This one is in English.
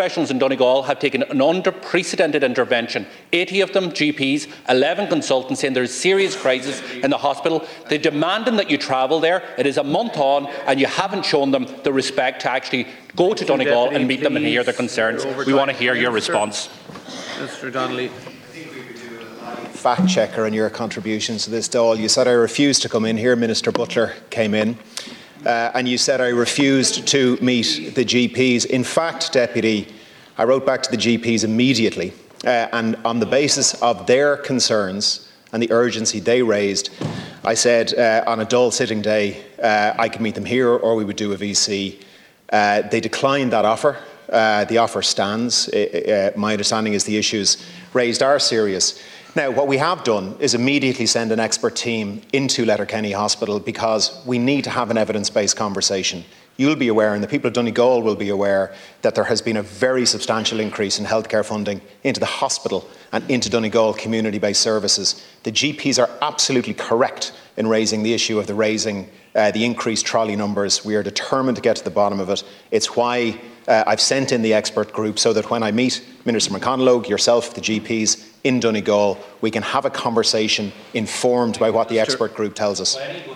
professionals in Donegal have taken an unprecedented intervention. 80 of them GPs, 11 consultants saying there is serious crisis in the hospital. They're demanding that you travel there. It is a month on, and you haven't shown them the respect to actually go to Donegal and meet them and hear their concerns. We want to hear your response. Mr. Donnelly fact checker in your contributions to this, Dáil. You said I refused to come in here. Minister Butler came in. Uh, and you said I refused to meet the GPs. In fact, Deputy, I wrote back to the GPs immediately, uh, and on the basis of their concerns and the urgency they raised, I said uh, on a Dáil sitting day uh, I could meet them here or we would do a VC. Uh, they declined that offer. Uh, the offer stands. my understanding is the issues raised are serious. Now, what we have done is immediately send an expert team into Letterkenny Hospital because we need to have an evidence based conversation. You'll be aware, and the people of Donegal will be aware, that there has been a very substantial increase in healthcare funding into the hospital and into Donegal community based services. The GPs are absolutely correct in raising the issue of the raising uh, the increased trolley numbers. We are determined to get to the bottom of it. It's why uh, I've sent in the expert group so that when I meet Minister McConalogue, yourself, the GPs in Donegal, we can have a conversation informed by what the expert group tells us.